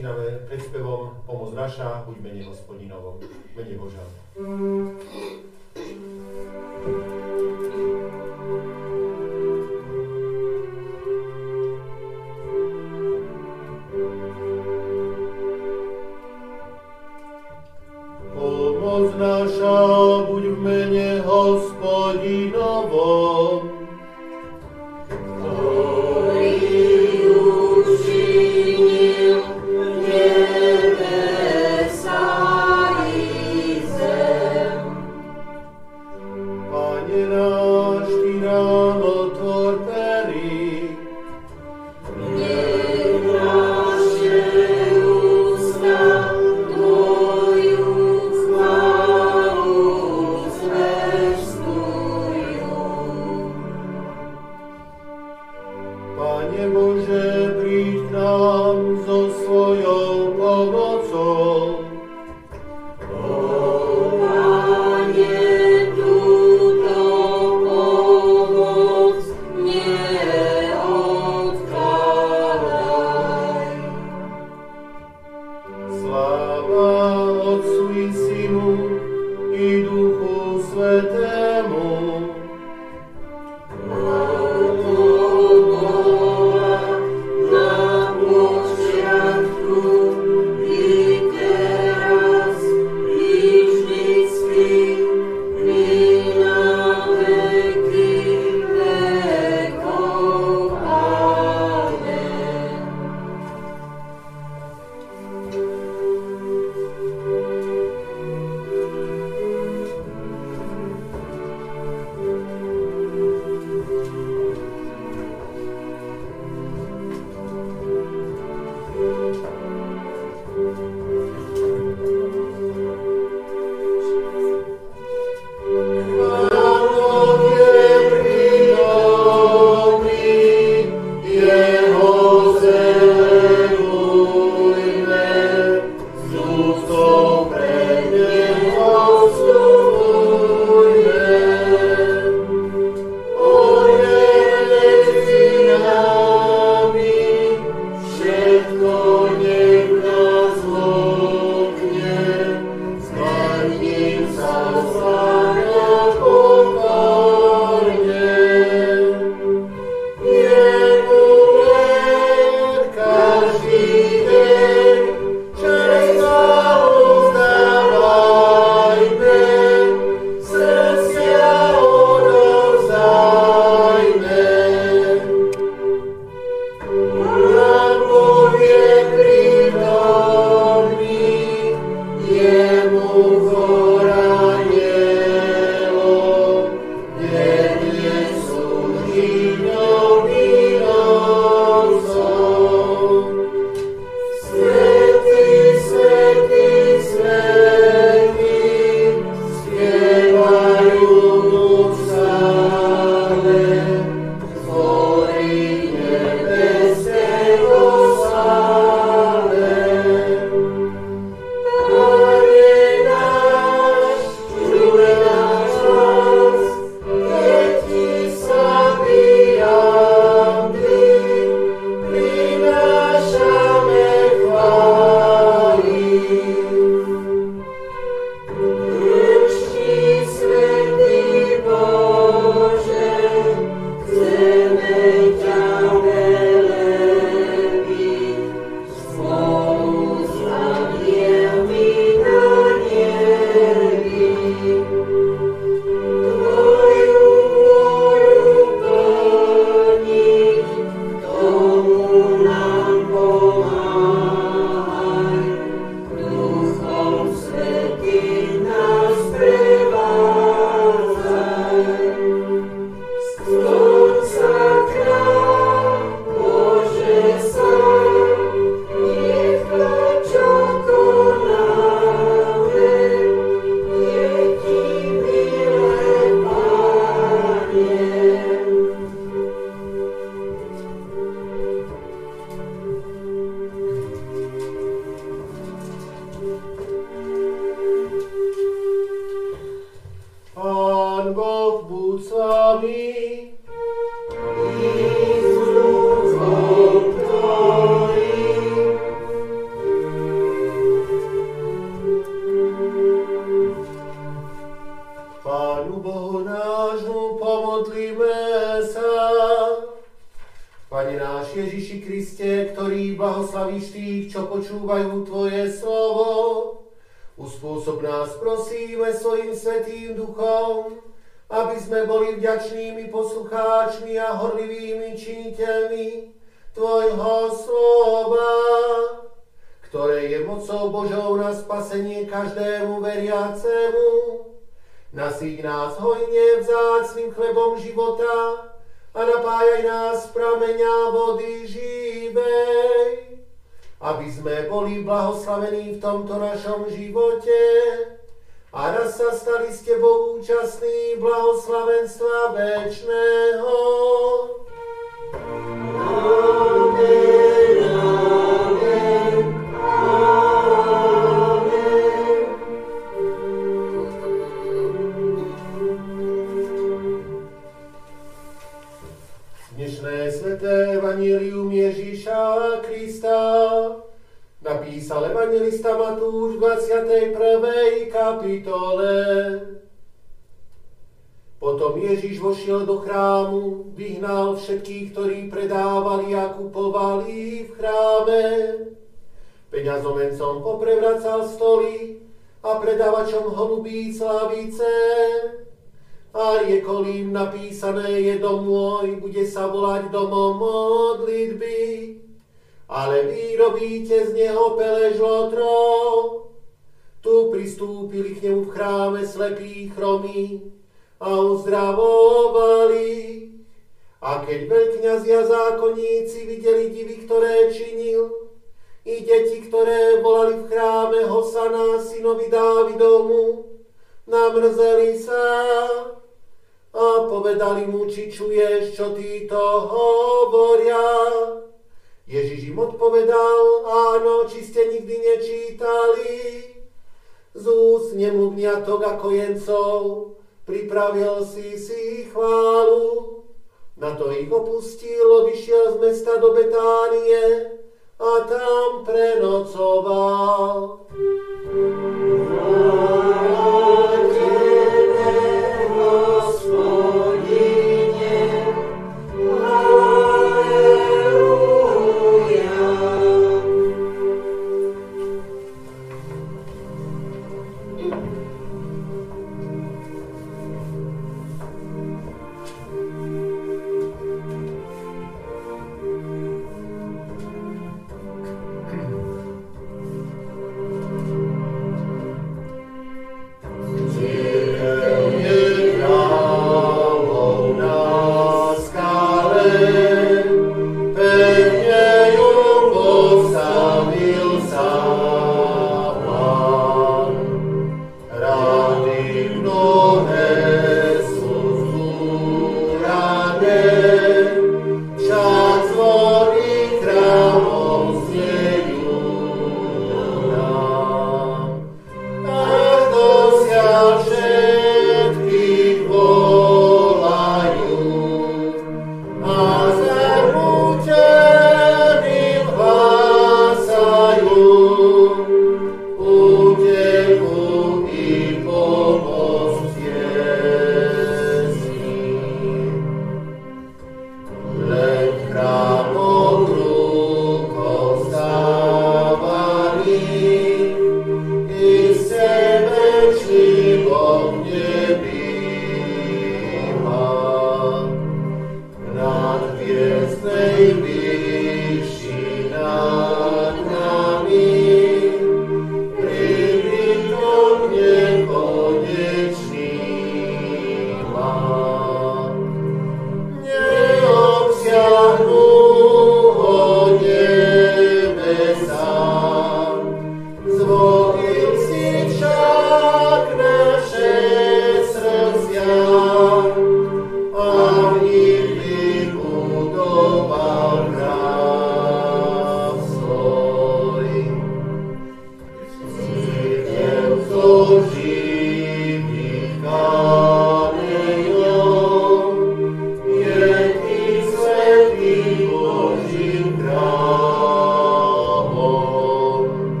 začíname pred spevom Pomoc naša, buď mene hospodinovom, mene Boža. Aby sme boli blahoslavení v tomto našom živote, a raz sa stali s Tebou účastní blahoslavenstva večného. Amen, evangelista Matúš v 21. kapitole. Potom Ježiš vošiel do chrámu, vyhnal všetkých, ktorí predávali a kupovali v chráme. Peňazomencom poprevracal stoly a predávačom holubí slavice. A riekol im napísané je dom môj, bude sa volať domom modlitby ale vy robíte z neho pelež lotrov. Tu pristúpili k nemu v chráme slepí, chromí a uzdravovali. A keď veľkňazi a zákonníci videli divy, ktoré činil, i deti, ktoré volali v chráme Hosana, synovi Dávidomu, namrzeli sa a povedali mu, či čuješ, čo títo hovoria. Ježiš im odpovedal, áno, či ste nikdy nečítali. Z úst nemluvniatok a kojencov pripravil si si chválu. Na to ich opustil, odišiel z mesta do Betánie a tam prenocoval. a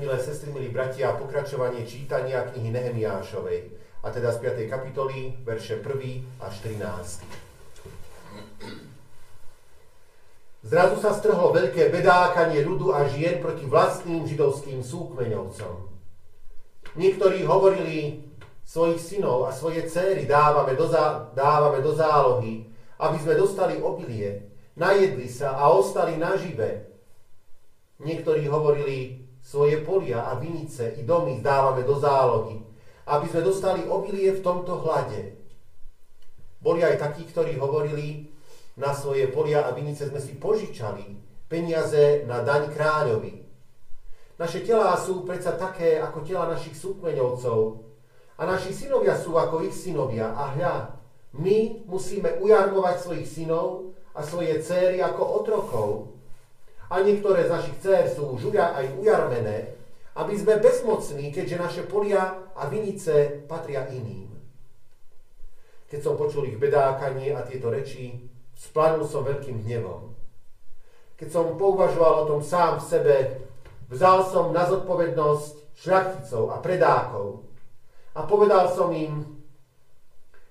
milé sestry, milí bratia, pokračovanie čítania knihy Nehemiášovej, a teda z 5. kapitoly, verše 1 až 13. Zrazu sa strhlo veľké bedákanie ľudu a žien proti vlastným židovským súkmeňovcom. Niektorí hovorili, svojich synov a svoje céry dávame do, zá, dávame do zálohy, aby sme dostali obilie, najedli sa a ostali nažive. Niektorí hovorili, svoje polia a vinice i domy dávame do zálohy, aby sme dostali obilie v tomto hlade. Boli aj takí, ktorí hovorili, na svoje polia a vinice sme si požičali peniaze na daň kráľovi. Naše telá sú predsa také ako tela našich súkmeňovcov, a naši synovia sú ako ich synovia. A hľa, my musíme ujarmovať svojich synov a svoje céry ako otrokov. A niektoré z našich cér sú už aj ujarmené, aby sme bezmocní, keďže naše polia a vinice patria iným. Keď som počul ich bedákanie a tieto reči, splanul som veľkým hnevom. Keď som pouvažoval o tom sám v sebe, vzal som na zodpovednosť šľachticov a predákov, a povedal som im,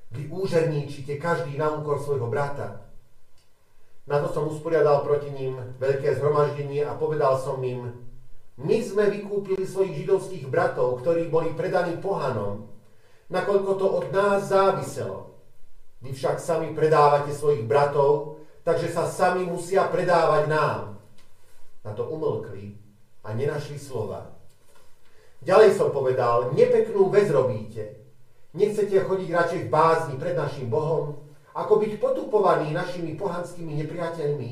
vy úžerníčite každý na úkor svojho brata. Na to som usporiadal proti ním veľké zhromaždenie a povedal som im, my sme vykúpili svojich židovských bratov, ktorí boli predaní pohanom, nakoľko to od nás záviselo. Vy však sami predávate svojich bratov, takže sa sami musia predávať nám. Na to umlkli a nenašli slova. Ďalej som povedal, nepeknú vec robíte. Nechcete chodiť radšej v bázni pred našim Bohom, ako byť potupovaní našimi pohanskými nepriateľmi.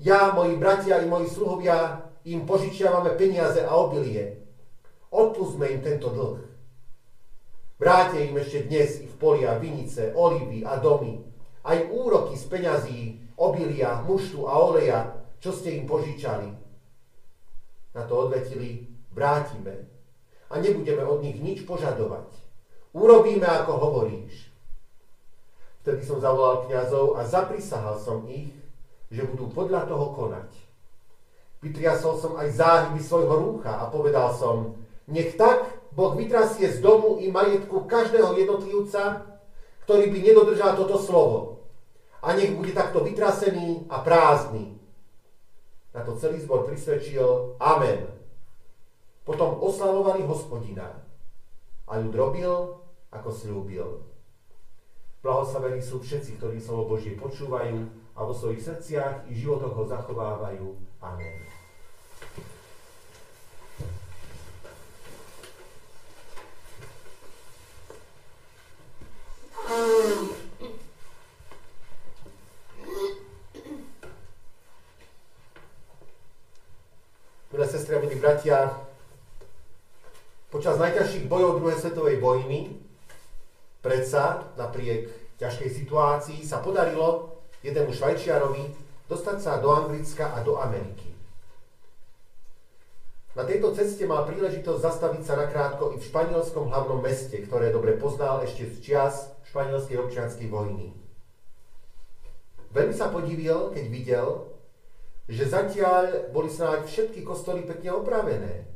Ja, moji bratia i moji sluhovia im požičiavame peniaze a obilie. Odpustme im tento dlh. Vráte im ešte dnes i v polia, vinice, olivy a domy, aj úroky z peňazí, obilia, muštu a oleja, čo ste im požičali. Na to odvetili, vrátime a nebudeme od nich nič požadovať. Urobíme, ako hovoríš. Vtedy som zavolal kňazov a zaprisahal som ich, že budú podľa toho konať. Vytriasol som aj záhyby svojho rúcha a povedal som, nech tak Boh vytrasie z domu i majetku každého jednotlivca, ktorý by nedodržal toto slovo. A nech bude takto vytrasený a prázdny. Na to celý zbor prisvedčil Amen. Potom oslavovali hospodina a ju drobil, ako slúbil. Blahoslavení sú všetci, ktorí slovo Božie počúvajú a vo svojich srdciach i životoch ho zachovávajú. Amen. Milé sestry a bratia, Počas najťažších bojov druhej svetovej vojny predsa napriek ťažkej situácii sa podarilo jednému Švajčiarovi dostať sa do Anglicka a do Ameriky. Na tejto ceste mal príležitosť zastaviť sa nakrátko i v španielskom hlavnom meste, ktoré dobre poznal ešte z čias španielskej občianskej vojny. Veľmi sa podivil, keď videl, že zatiaľ boli snáď všetky kostoly pekne opravené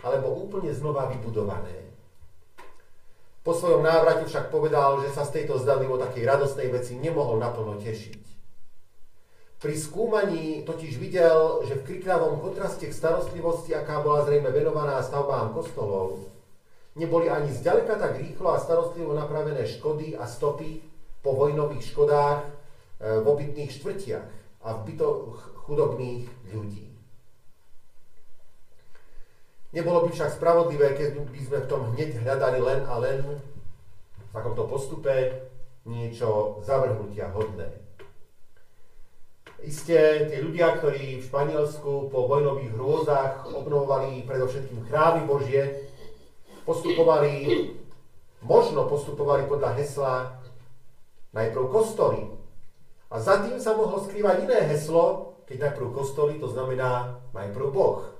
alebo úplne znova vybudované. Po svojom návrate však povedal, že sa z tejto zdalivo takej radostnej veci nemohol naplno tešiť. Pri skúmaní totiž videl, že v kriklavom kontraste k starostlivosti, aká bola zrejme venovaná stavbám kostolov, neboli ani zďaleka tak rýchlo a starostlivo napravené škody a stopy po vojnových škodách e, v obytných štvrtiach a v bytoch chudobných ľudí. Nebolo by však spravodlivé, keď by sme v tom hneď hľadali len a len v takomto postupe niečo zavrhnutia hodné. Isté, tie ľudia, ktorí v Španielsku po vojnových hrôzach obnovovali predovšetkým chrámy Božie, postupovali, možno postupovali podľa hesla najprv kostoly. A za tým sa mohlo skrývať iné heslo, keď najprv kostoly, to znamená najprv Boh.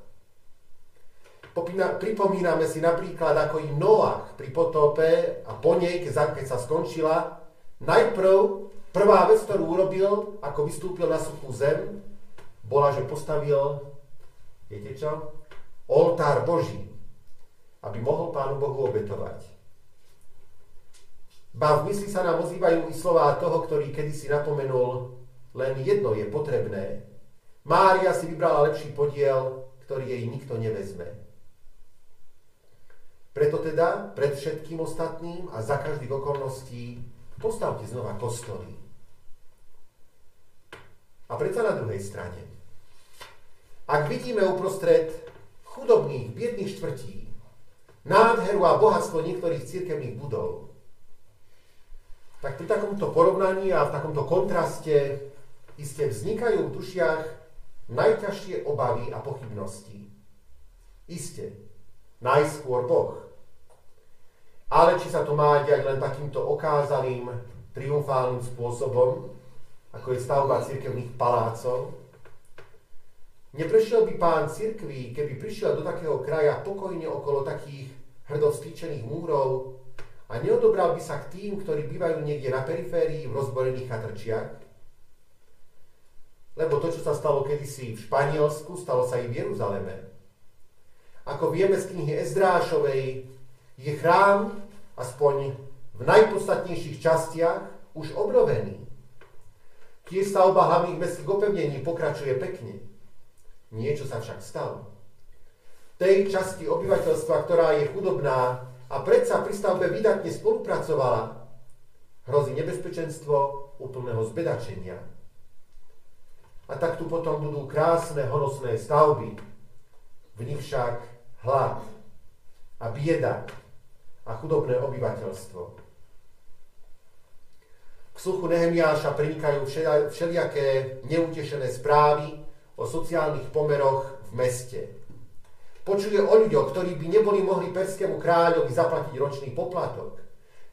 Pripomíname si napríklad, ako i Noach pri potope a po nej, keď sa skončila, najprv Prvá vec, ktorú urobil, ako vystúpil na suchú zem, bola, že postavil, viete čo? Oltár Boží, aby mohol Pánu Bohu obetovať. Ba v mysli sa nám ozývajú i slová toho, ktorý kedysi napomenul, len jedno je potrebné. Mária si vybrala lepší podiel, ktorý jej nikto nevezme. Preto teda pred všetkým ostatným a za každých okolností postavte znova kostoly. A predsa na druhej strane. Ak vidíme uprostred chudobných, biedných štvrtí nádheru a bohatstvo niektorých cirkevných budov, tak pri takomto porovnaní a v takomto kontraste iste vznikajú v dušiach najťažšie obavy a pochybnosti. Iste, najskôr Boh. Ale či sa to má diať len takýmto okázalým, triumfálnym spôsobom, ako je stavba cirkevných palácov, neprešiel by pán cirkví, keby prišiel do takého kraja pokojne okolo takých hrdostýčených múrov a neodobral by sa k tým, ktorí bývajú niekde na periférii v rozborených chatrčiach? Lebo to, čo sa stalo kedysi v Španielsku, stalo sa i v Jeruzaleme. Ako vieme z knihy Ezdrášovej, je chrám, aspoň v najpodstatnejších častiach, už obnovený. Tie stavba hlavných mestských opevnení pokračuje pekne. Niečo sa však stalo. Tej časti obyvateľstva, ktorá je chudobná a predsa pri stavbe vydatne spolupracovala, hrozí nebezpečenstvo úplného zbedačenia. A tak tu potom budú krásne honosné stavby, v nich však hlad a bieda a chudobné obyvateľstvo. K sluchu Nehemiáša prenikajú všelijaké neutešené správy o sociálnych pomeroch v meste. Počuje o ľuďoch, ktorí by neboli mohli perskému kráľovi zaplatiť ročný poplatok,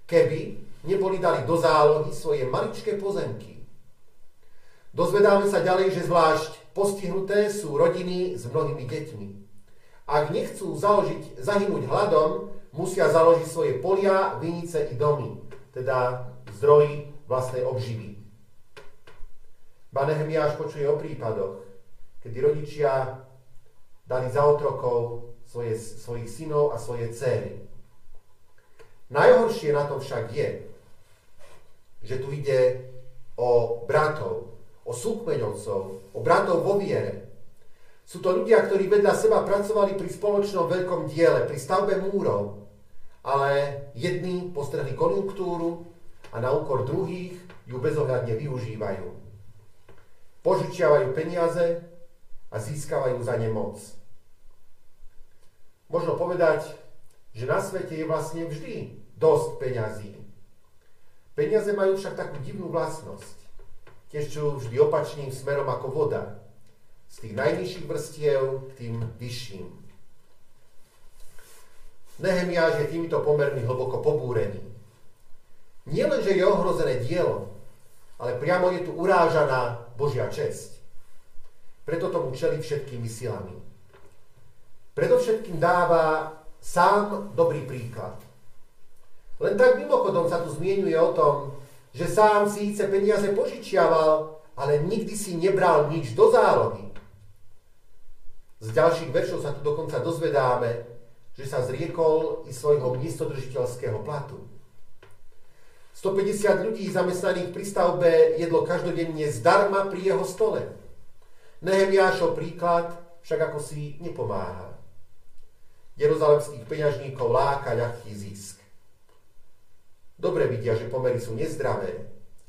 keby neboli dali do zálohy svoje maličké pozemky. Dozvedáme sa ďalej, že zvlášť postihnuté sú rodiny s mnohými deťmi. Ak nechcú založiť, zahynúť hladom, musia založiť svoje polia, vinice i domy, teda zdroji vlastnej obživy. Ba Nehemiáš počuje o prípadoch, kedy rodičia dali za otrokov svoje, svojich synov a svoje céry. Najhoršie na tom však je, že tu ide o bratov, o súkmeňovcov, o bratov vo viere. Sú to ľudia, ktorí vedľa seba pracovali pri spoločnom veľkom diele, pri stavbe múrov, ale jedni postrehli konjunktúru a na úkor druhých ju bezohľadne využívajú. Požičiavajú peniaze a získavajú za ne moc. Možno povedať, že na svete je vlastne vždy dosť peňazí. Peniaze majú však takú divnú vlastnosť tečú vždy opačným smerom ako voda. Z tých najnižších vrstiev k tým vyšším. Nehemiáš je týmito pomermi hlboko pobúrený. Nie len, že je ohrozené dielo, ale priamo je tu urážaná Božia česť. Preto tomu čeli všetkými silami. Predovšetkým dáva sám dobrý príklad. Len tak mimochodom sa tu zmienuje o tom, že sám síce peniaze požičiaval, ale nikdy si nebral nič do zálohy. Z ďalších veršov sa tu dokonca dozvedáme, že sa zriekol i svojho miestodržiteľského platu. 150 ľudí zamestnaných pri stavbe jedlo každodenne zdarma pri jeho stole. Nehemiášov príklad však ako si nepomáha. Jeruzalemských peňažníkov láka ľahký zisk. Dobre vidia, že pomery sú nezdravé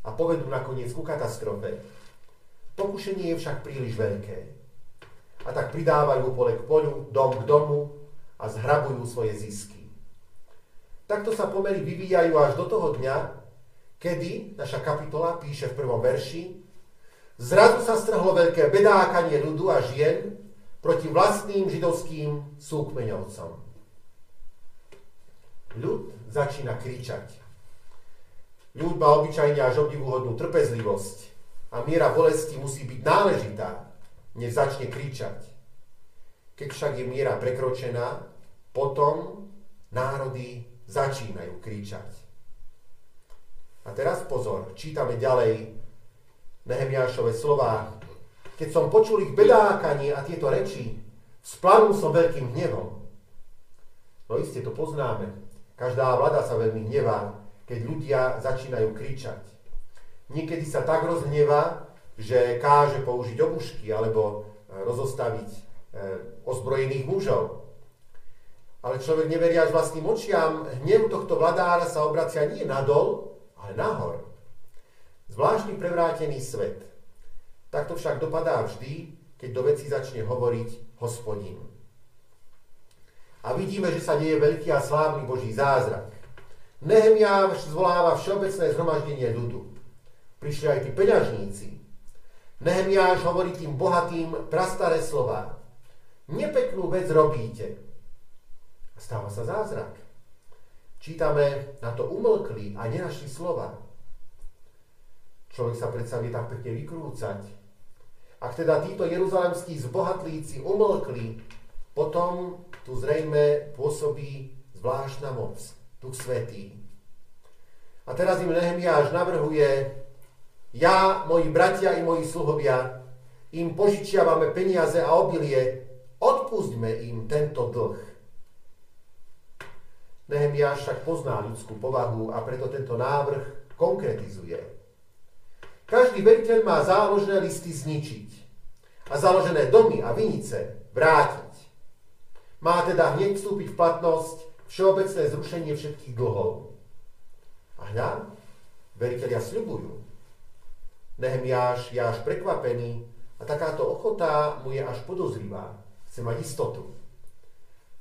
a povedú nakoniec ku katastrofe. Pokušenie je však príliš veľké. A tak pridávajú pole k poľu, dom k domu a zhrabujú svoje zisky. Takto sa pomery vyvíjajú až do toho dňa, kedy naša kapitola píše v prvom verši Zrazu sa strhlo veľké bedákanie ľudu a žien proti vlastným židovským súkmeňovcom. Ľud začína kričať. Ľud má obyčajne až obdivuhodnú trpezlivosť a miera bolesti musí byť náležitá, než začne kričať. Keď však je miera prekročená, potom národy začínajú kričať. A teraz pozor, čítame ďalej Nehemiášové slova. Keď som počul ich bedákanie a tieto reči, splanul som veľkým hnevom. No iste to poznáme. Každá vláda sa veľmi hnevá, keď ľudia začínajú kričať. Niekedy sa tak rozhnevá, že káže použiť obušky alebo e, rozostaviť e, ozbrojených mužov. Ale človek neveria až vlastným očiam, hnev tohto vladára sa obracia nie nadol, ale nahor. Zvláštny prevrátený svet. Takto však dopadá vždy, keď do veci začne hovoriť hospodin. A vidíme, že sa deje veľký a slávny Boží zázrak. Nehemiáš zvoláva všeobecné zhromaždenie ľudu. Prišli aj tí peňažníci, Nehemiáš hovorí tým bohatým prastaré slova. Nepeknú vec robíte. Stáva sa zázrak. Čítame, na to umlkli a nenašli slova. Človek sa predsa vie tak pekne vykrúcať. Ak teda títo jeruzalemskí zbohatlíci umlkli, potom tu zrejme pôsobí zvláštna moc, Duch Svetý. A teraz im Nehemiáš navrhuje ja, moji bratia i moji sluhovia, im požičiavame peniaze a obilie, odpustme im tento dlh. Nehemiáš však pozná ľudskú povahu a preto tento návrh konkretizuje. Každý veriteľ má záložené listy zničiť a založené domy a vinice vrátiť. Má teda hneď vstúpiť v platnosť všeobecné zrušenie všetkých dlhov. A hľa, veriteľia sľubujú, Nehemiáš je až prekvapený a takáto ochota mu je až podozrivá. Chce mať istotu.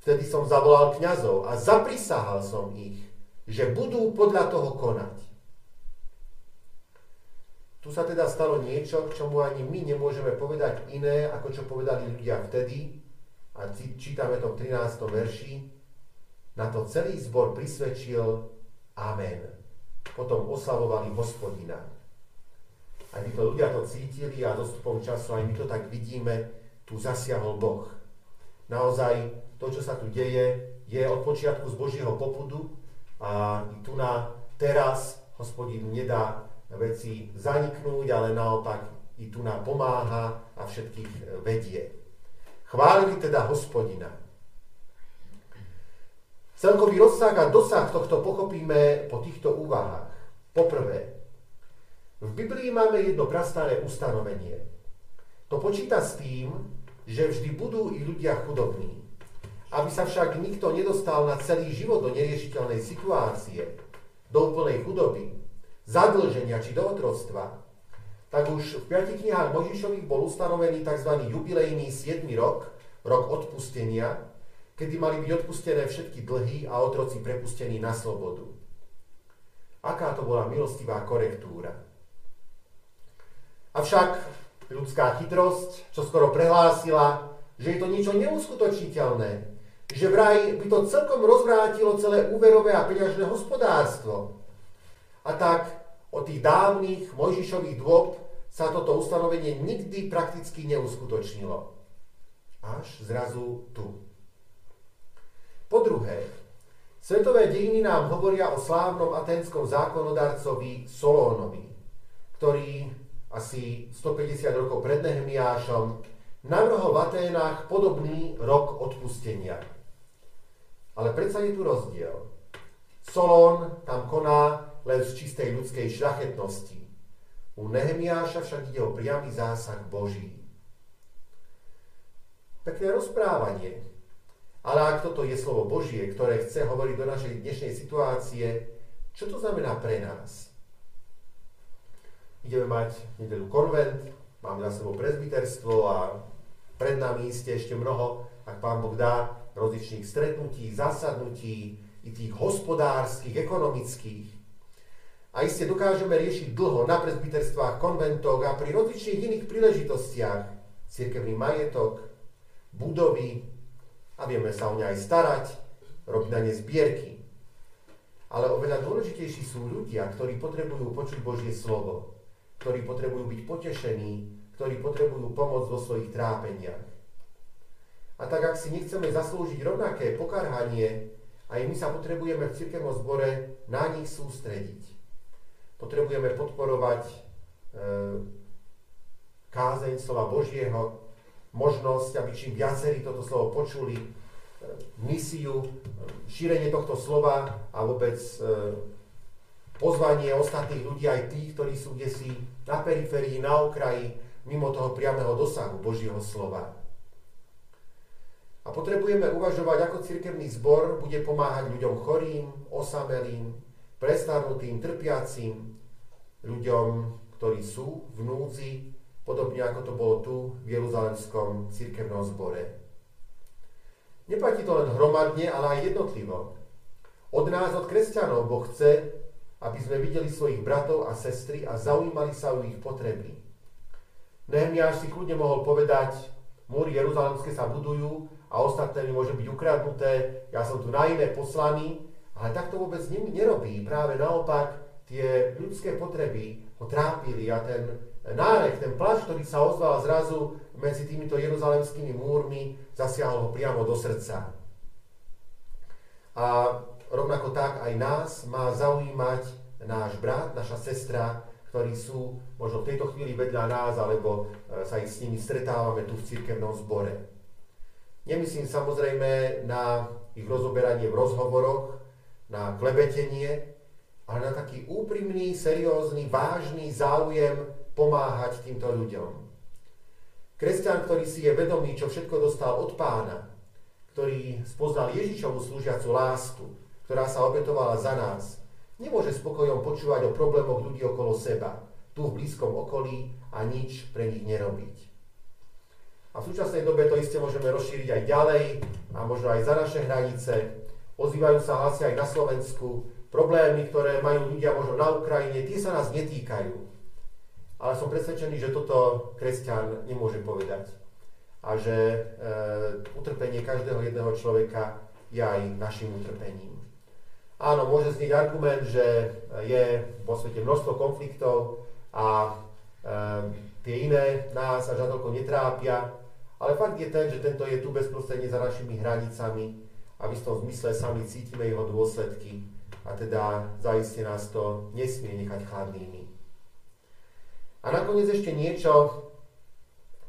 Vtedy som zavolal kňazov a zaprisahal som ich, že budú podľa toho konať. Tu sa teda stalo niečo, k čomu ani my nemôžeme povedať iné, ako čo povedali ľudia vtedy. A čítame to v 13. verši. Na to celý zbor prisvedčil Amen. Potom oslavovali hospodina. Aj títo ľudia to cítili a dostupom času aj my to tak vidíme, tu zasiahol Boh. Naozaj to, čo sa tu deje, je od počiatku z Božieho popudu a tu na teraz hospodin nedá veci zaniknúť, ale naopak i tu nám pomáha a všetkých vedie. Chválili teda hospodina. Celkový rozsah a dosah tohto pochopíme po týchto úvahách. Poprvé, v Biblii máme jedno prastaré ustanovenie. To počíta s tým, že vždy budú i ľudia chudobní. Aby sa však nikto nedostal na celý život do neriešiteľnej situácie, do úplnej chudoby, zadlženia či do otroctva, tak už v piatich knihách Možišových bol ustanovený tzv. jubilejný 7. rok, rok odpustenia, kedy mali byť odpustené všetky dlhy a otroci prepustení na slobodu. Aká to bola milostivá korektúra. Avšak ľudská chytrosť, čo skoro prehlásila, že je to niečo neuskutočniteľné, že vraj by to celkom rozvrátilo celé úverové a peňažné hospodárstvo. A tak od tých dávnych Mojžišových dôb sa toto ustanovenie nikdy prakticky neuskutočnilo. Až zrazu tu. Po druhé, svetové dejiny nám hovoria o slávnom aténskom zákonodarcovi Solónovi, ktorý asi 150 rokov pred Nehemiášom, navrhol v Aténach podobný rok odpustenia. Ale predsa je tu rozdiel. Solón tam koná len z čistej ľudskej šľachetnosti. U Nehemiáša však ide o priamy zásah Boží. Pekné rozprávanie. Ale ak toto je slovo Božie, ktoré chce hovoriť do našej dnešnej situácie, čo to znamená pre nás? Ideme mať nedelu konvent, máme za sebou prezbiterstvo a pred nami iste ešte mnoho, ak Pán Boh dá, rozličných stretnutí, zasadnutí, i tých hospodárskych, ekonomických. A iste dokážeme riešiť dlho na prezbiterstvách, konventoch a pri rozličných iných príležitostiach cirkevný majetok, budovy a vieme sa o ne aj starať, robiť na ne zbierky. Ale oveľa dôležitejší sú ľudia, ktorí potrebujú počuť Božie slovo ktorí potrebujú byť potešení, ktorí potrebujú pomoc vo svojich trápeniach. A tak ak si nechceme zaslúžiť rovnaké pokarhanie, aj my sa potrebujeme v cirkevnom zbore na nich sústrediť. Potrebujeme podporovať e, kázeň slova Božieho, možnosť, aby čím viacerí toto slovo počuli, e, misiu, e, šírenie tohto slova a vôbec e, pozvanie ostatných ľudí, aj tých, ktorí sú kde si na periférii, na okraji, mimo toho priamého dosahu Božieho slova. A potrebujeme uvažovať, ako cirkevný zbor bude pomáhať ľuďom chorým, osamelým, prestarnutým, trpiacim, ľuďom, ktorí sú v núdzi, podobne ako to bolo tu v Jeruzalemskom cirkevnom zbore. Neplatí to len hromadne, ale aj jednotlivo. Od nás, od kresťanov, Boh chce, aby sme videli svojich bratov a sestry a zaujímali sa o ich potreby. Nehemiáš si kľudne mohol povedať, múry Jeruzalemské sa budujú a ostatné mi môže byť ukradnuté, ja som tu na iné poslaný, ale tak to vôbec nerobí. Práve naopak, tie ľudské potreby ho trápili a ten nárek, ten plač, ktorý sa ozval zrazu medzi týmito jeruzalemskými múrmi, zasiahol ho priamo do srdca. A rovnako tak aj nás má zaujímať náš brat, naša sestra, ktorí sú možno v tejto chvíli vedľa nás, alebo e, sa ich s nimi stretávame tu v cirkevnom zbore. Nemyslím samozrejme na ich rozoberanie v rozhovoroch, na klebetenie, ale na taký úprimný, seriózny, vážny záujem pomáhať týmto ľuďom. Kresťan, ktorý si je vedomý, čo všetko dostal od pána, ktorý spoznal Ježišovu slúžiacu lásku, ktorá sa obetovala za nás, nemôže spokojom počúvať o problémoch ľudí okolo seba, tu v blízkom okolí a nič pre nich nerobiť. A v súčasnej dobe to isté môžeme rozšíriť aj ďalej a možno aj za naše hranice, ozývajú sa hlasy aj na Slovensku, problémy, ktoré majú ľudia možno na Ukrajine, tie sa nás netýkajú. Ale som presvedčený, že toto kresťan nemôže povedať. A že e, utrpenie každého jedného človeka je aj našim utrpením. Áno, môže znieť argument, že je vo svete množstvo konfliktov a e, tie iné nás až natoľko netrápia, ale fakt je ten, že tento je tu bezprostredne za našimi hranicami a v istom zmysle sami cítime jeho dôsledky a teda zaiste nás to nesmie nechať chladnými. A nakoniec ešte niečo.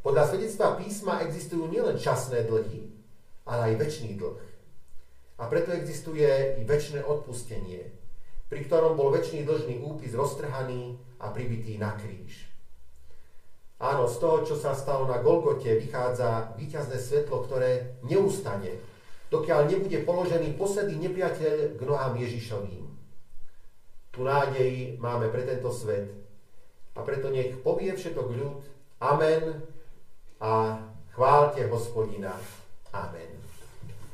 Podľa svedectva písma existujú nielen časné dlhy, ale aj väčší dlh. A preto existuje i väčšie odpustenie, pri ktorom bol väčší dlžný úpis roztrhaný a pribitý na kríž. Áno, z toho, čo sa stalo na Golgote, vychádza víťazné svetlo, ktoré neustane, dokiaľ nebude položený posledný nepriateľ k nohám Ježišovým. Tu nádej máme pre tento svet. A preto nech povie všetok ľud Amen a chválte hospodina. Amen.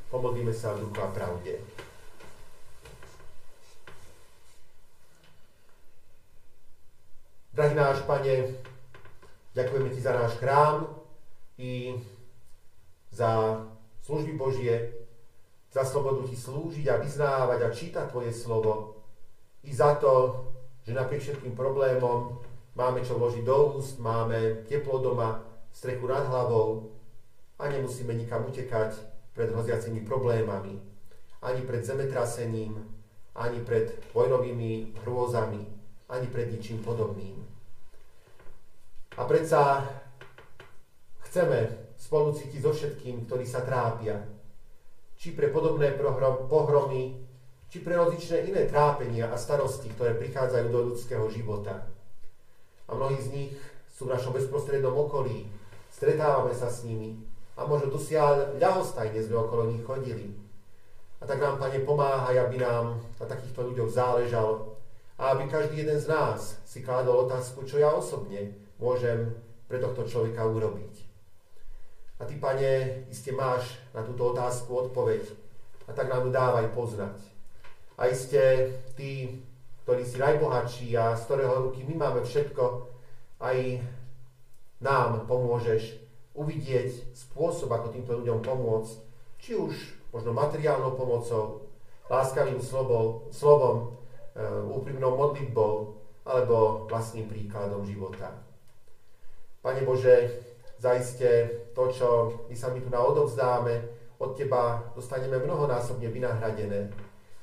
Pomodlíme sa v duchu a pravde. Drahý náš Pane, ďakujeme Ti za náš chrám i za služby Božie, za slobodu ti slúžiť a vyznávať a čítať tvoje slovo. I za to, že napriek všetkým problémom máme čo vložiť do úst, máme teplo doma, strechu nad hlavou a nemusíme nikam utekať pred hroziacimi problémami, ani pred zemetrasením, ani pred vojnovými hrôzami, ani pred ničím podobným. A predsa chceme spolu cítiť so všetkým, ktorí sa trápia, či pre podobné pohromy, či pre rozličné iné trápenia a starosti, ktoré prichádzajú do ľudského života. A mnohí z nich sú v našom bezprostrednom okolí, stretávame sa s nimi a možno dosiaľ ľahostajne sme okolo nich chodili. A tak nám, Pane, pomáhaj, aby nám na takýchto ľuďoch záležalo a aby každý jeden z nás si kládol otázku, čo ja osobne môžem pre tohto človeka urobiť. A ty, pane, iste máš na túto otázku odpoveď. A tak nám ju dávaj poznať. A iste ty, ktorý si najbohatší a z ktorého ruky my máme všetko, aj nám pomôžeš uvidieť spôsob, ako týmto ľuďom pomôcť, či už možno materiálnou pomocou, láskavým slovom, slovom e, úprimnou modlitbou, alebo vlastným príkladom života. Pane Bože, zaiste to, čo my sa mi tu na odovzdáme, od Teba dostaneme mnohonásobne vynahradené.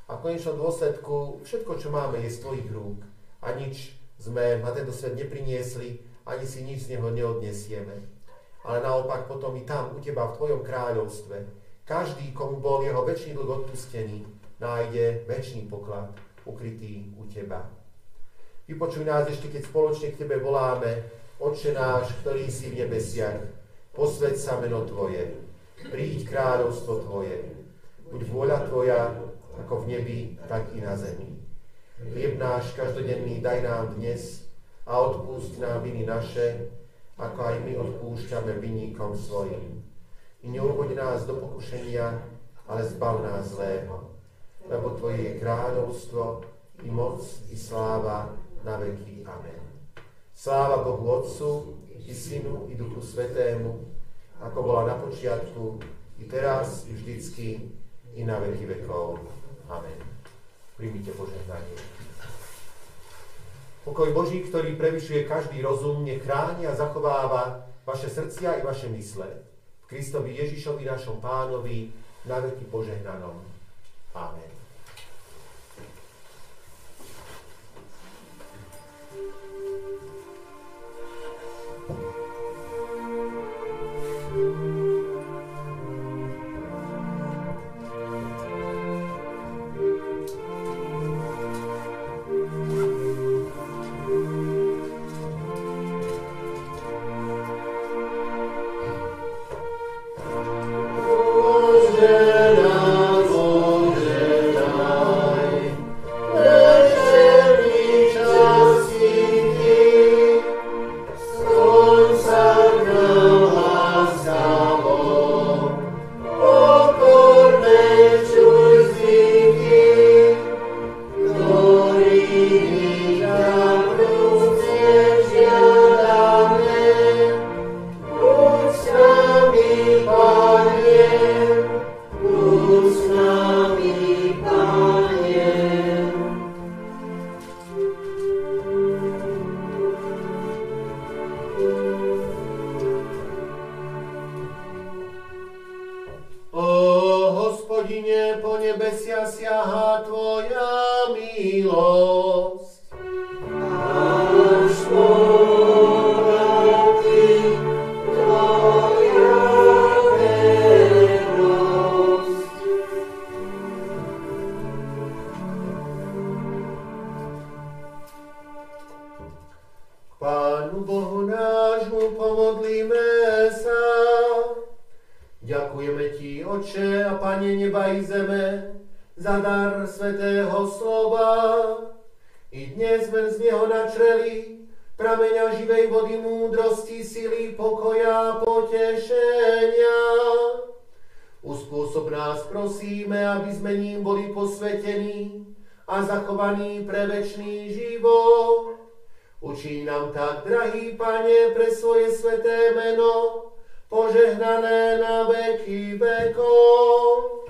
A v konečnom dôsledku všetko, čo máme, je z Tvojich rúk. A nič sme na tento svet nepriniesli, ani si nič z neho neodnesieme. Ale naopak potom i tam, u teba, v tvojom kráľovstve, každý, komu bol jeho väčší dlh odpustený, nájde väčší poklad ukrytý u teba. Vypočuj nás ešte, keď spoločne k tebe voláme, Otče náš, ktorý si v nebesiach, posveď sa meno Tvoje, príď kráľovstvo Tvoje, buď vôľa Tvoja, ako v nebi, tak i na zemi. Chlieb náš každodenný daj nám dnes a odpúšť nám viny naše, ako aj my odpúšťame vinníkom svojim. I neuvoď nás do pokušenia, ale zbav nás zlého. Lebo Tvoje je kráľovstvo, i moc, i sláva na veky. Amen. Sláva Bohu Otcu, i Synu, i Duchu Svetému, ako bola na počiatku, i teraz, i vždycky, i na veky vekov. Amen. Príjmite požehnanie. Pokoj Boží, ktorý prevyšuje každý rozum, nech chráni a zachováva vaše srdcia i vaše mysle. Kristovi Ježišovi, našom pánovi, na veky požehnanom. Amen. Učí nám tak, drahý Pane, pre svoje sveté meno, požehnané na veky vekov.